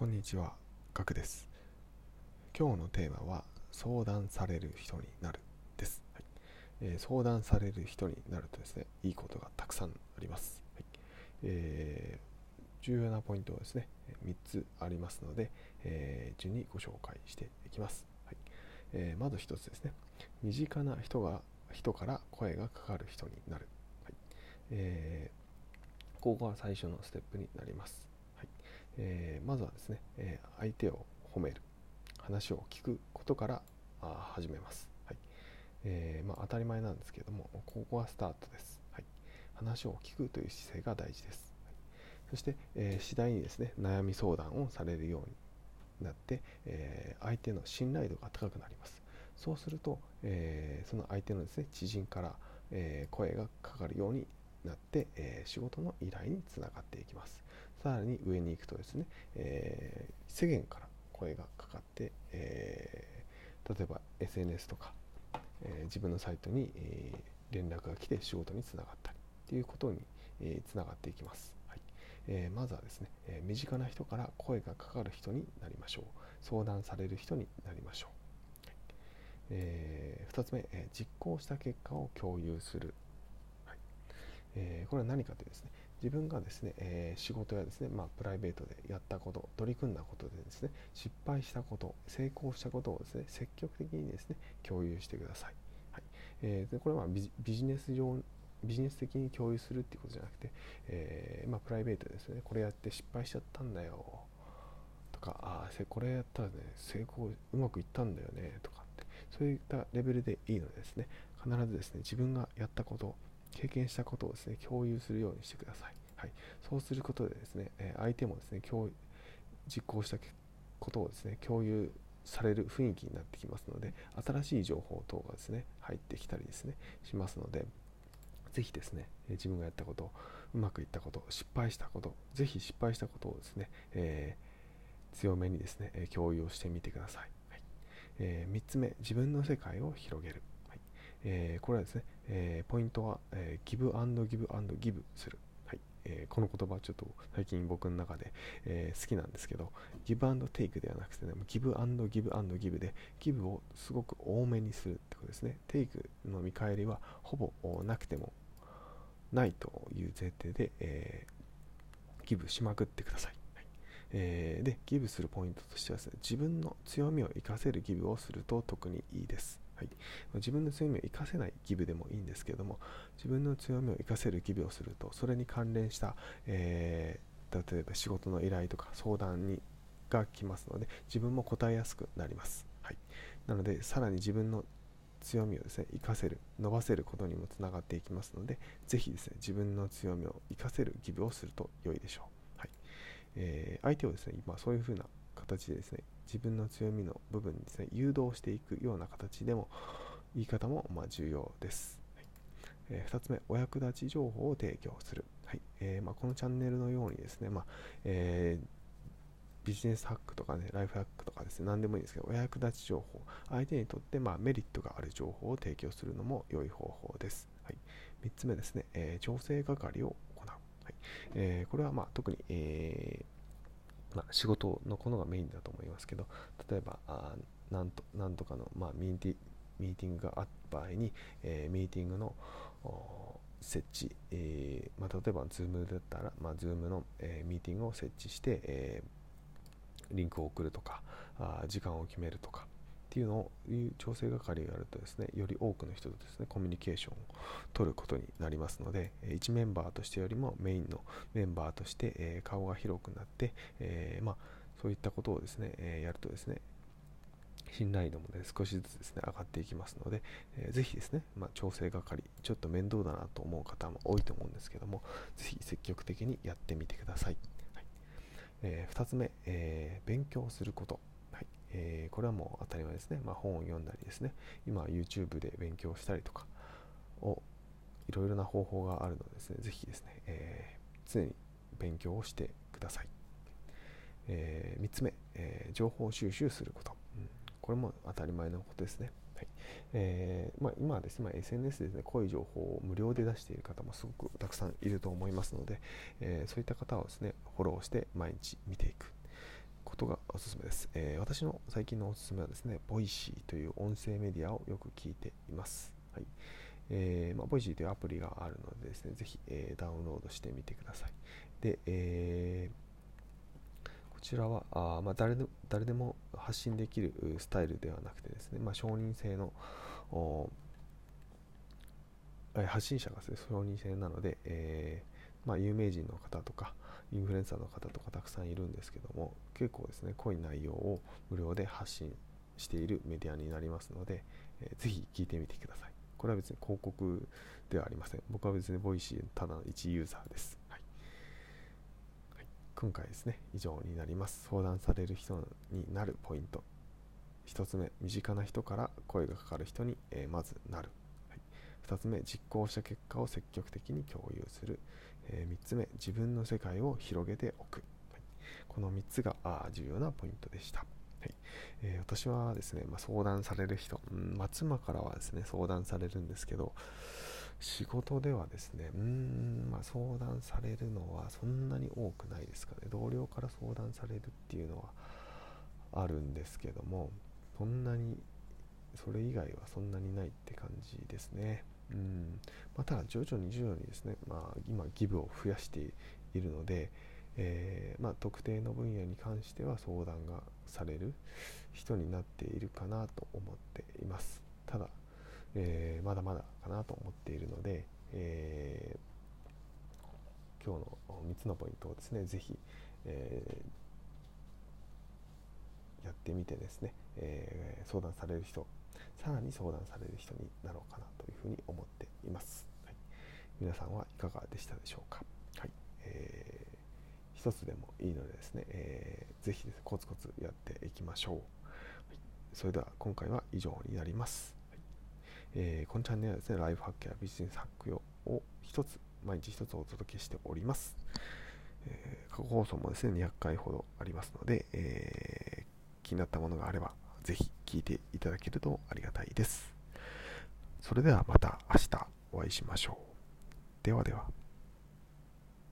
こんにちは、ガクです。今日のテーマは相談される人になるです、はいえー相談される人になるとですね、いいことがたくさんあります。はいえー重要なポイントはですね、3つありますので、えー順にご紹介していきます。はいえーまず1つですね、身近な人が人から声がかかる人になる。はいえーここが最初のステップになります。えーまずはですね、えー相手を褒める話を聞くことからあ始めます、はい。えーまあ、当たり前なんですけどもここがスタートです、はい、話を聞くという姿勢が大事です、はい。そして、えー次第にですね悩み相談をされるようになって、えー相手の信頼度が高くなります。そうすると、えーその相手のですね知人から、えー声がかかるようになって、えー仕事の依頼につながっていきます。さらに上に行くとですね、えー世間から声がかかって、えー例えば SNS とか、えー自分のサイトに、えー連絡が来て仕事につながったりということに、えーつながっていきます、はい。えーまずはですね、えー身近な人から声がかかる人になりましょう。相談される人になりましょう、はいえ2つ目、え実行した結果を共有する、はい。えこれは何かというとですね自分がですね、えー仕事やですね、まあ、プライベートでやったこと取り組んだことでですね失敗したこと成功したことをですね積極的にですね共有してください、はい。えーでこれはビジネス上ビジネス的に共有するっていうことじゃなくて、えーまあ、プライベートですねこれやって失敗しちゃったんだよとかあーせこれやったらね成功うまくいったんだよねとかってそういったレベルでいいのでですね必ずですね自分がやったこと経験したことをですね共有するようにしてください、はい、そうすることでですね、え相手もですね共実行したことをですね共有される雰囲気になってきますので新しい情報等がですね入ってきたりですねしますのでぜひですねえ自分がやったことうまくいったこと失敗したことぜひ失敗したことをですね、えー強めにですね共有をしてみてください、はい。えー3つ目自分の世界を広げる、えーこれはですね、えーポイントは、えー、ギブアンドギブアンドギブする、はい。えーこの言葉ちょっと最近僕の中で、えー好きなんですけどギブアンドテイクではなくてねギブアンドギブアンドギブでギブをすごく多めにするってことですね。テイクの見返りはほぼなくてもないという前提で、えーギブしまくってください、えーでギブするポイントとしてはですね自分の強みを生かせるギブをすると特にいいです、はい、自分の強みを生かせないギブでもいいんですけども自分の強みを生かせるギブをするとそれに関連した、えー例えば仕事の依頼とか相談にが来ますので自分も答えやすくなります、はい、なのでさらに自分の強みをですね活かせる伸ばせることにもつながっていきますのでぜひですね自分の強みを活かせるギブをすると良いでしょう、はい。えー相手をですね今そういう風な形でですね自分の強みの部分にですね誘導していくような形でも言い方もま重要です、はい。え2つ目お役立ち情報を提供する、はい。えーまあ、このチャンネルのようにですね、まあえービジネスハックとかね、ライフハックとかですね、何でもいいんですけど、お役立ち情報、相手にとってまあメリットがある情報を提供するのも良い方法です。はい、3つ目ですね、えー調整係を行う。はい。えーこれはまあ特に、えーまあ、仕事のこのがメインだと思いますけど、例えば、あなんとなんとかの、まあ、ミーティミーティングがあった場合に、えーミーティングの設置、えーまあ、例えば Zoom だったら、まあ、Zoom の、えーミーティングを設置して、えリンクを送るとかあ時間を決めるとかっていうのをいう調整係をやるとですねより多くの人とですねコミュニケーションを取ることになりますので1メンバーとしてよりもメインのメンバーとして、え顔が広くなって、えまあ、そういったことをですね、えやるとですね信頼度もね少しずつですね上がっていきますので、えーぜひですね、まあ、調整係ちょっと面倒だなと思う方も多いと思うんですけどもぜひ積極的にやってみてください、はい。えー2つ目、えー勉強すること、えーこれはもう当たり前ですね、まあ、本を読んだりですね。今 YouTube で勉強したりとかをいろいろな方法があるのでですね。ぜひですね、えー常に勉強をしてください、え3つ目、え情報収集すること、うんこれも当たり前のことですね。はい。えーまあ、今はですね、まあ、SNS ですね、濃い情報を無料で出している方もすごくたくさんいると思いますので、えーそういった方をですね、フォローして毎日見ていく。ことがおすすめです、えー、私の最近のおすすめはですね、 Voicy という音声メディアをよく聞いています。はいえーまあ、 Voicy というアプリがあるのでですね、ぜひ、えー、ダウンロードしてみてください。で、えー、こちらはあ、まあ、誰で誰でも発信できるスタイルではなくてですね、まあ、承認制の発信者が承認制なので、えーまあ、有名人の方とか、インフルエンサーの方とかたくさんいるんですけども、結構ですね、濃い内容を無料で発信しているメディアになりますので、えー、ぜひ聞いてみてください。これは別に広告ではありません。僕は別に Voicy ただの一ユーザーです。はい。はい、今回ですね、以上になります。相談される人になるポイント。1つ目、身近な人から声がかかる人に、えー、まずなる。2つ目、実行した結果を積極的に共有する。えー、3つ目、自分の世界を広げておく。はい、この3つがあ重要なポイントでした。はいえー、私はですね、まあ、相談される人、うん、妻からはですね相談されるんですけど仕事ではですね、うん、まあ、相談されるのはそんなに多くないですかね同僚から相談されるっていうのはあるんですけどもそんなにそれ以外はそんなにないって感じですね。うん。まあ、ただ徐々に徐々にですね、まあ、今ギブを増やしているので、えー、まあ、特定の分野に関しては相談がされる人になっているかなと思っています。ただ、えー、まだまだかなと思っているので、えー、今日の3つのポイントをですねぜひ、えやってみてですね、え相談される人さらに相談される人になろうかなというふうに思っています、はい、皆さんはいかがでしたでしょうか、はい。えー一つでもいいのでですね、えー、ぜひです、ね、コツコツやっていきましょう、はい、それでは今回は以上になります、はい。えー、このチャンネルはですねライフハックやビジネスハックを一つ毎日一つお届けしております、え、過去放送もですね200回ほどありますので、えー、気になったものがあればぜひ聞いていただけるとありがたいです。それではまた明日お会いしましょう。ではでは。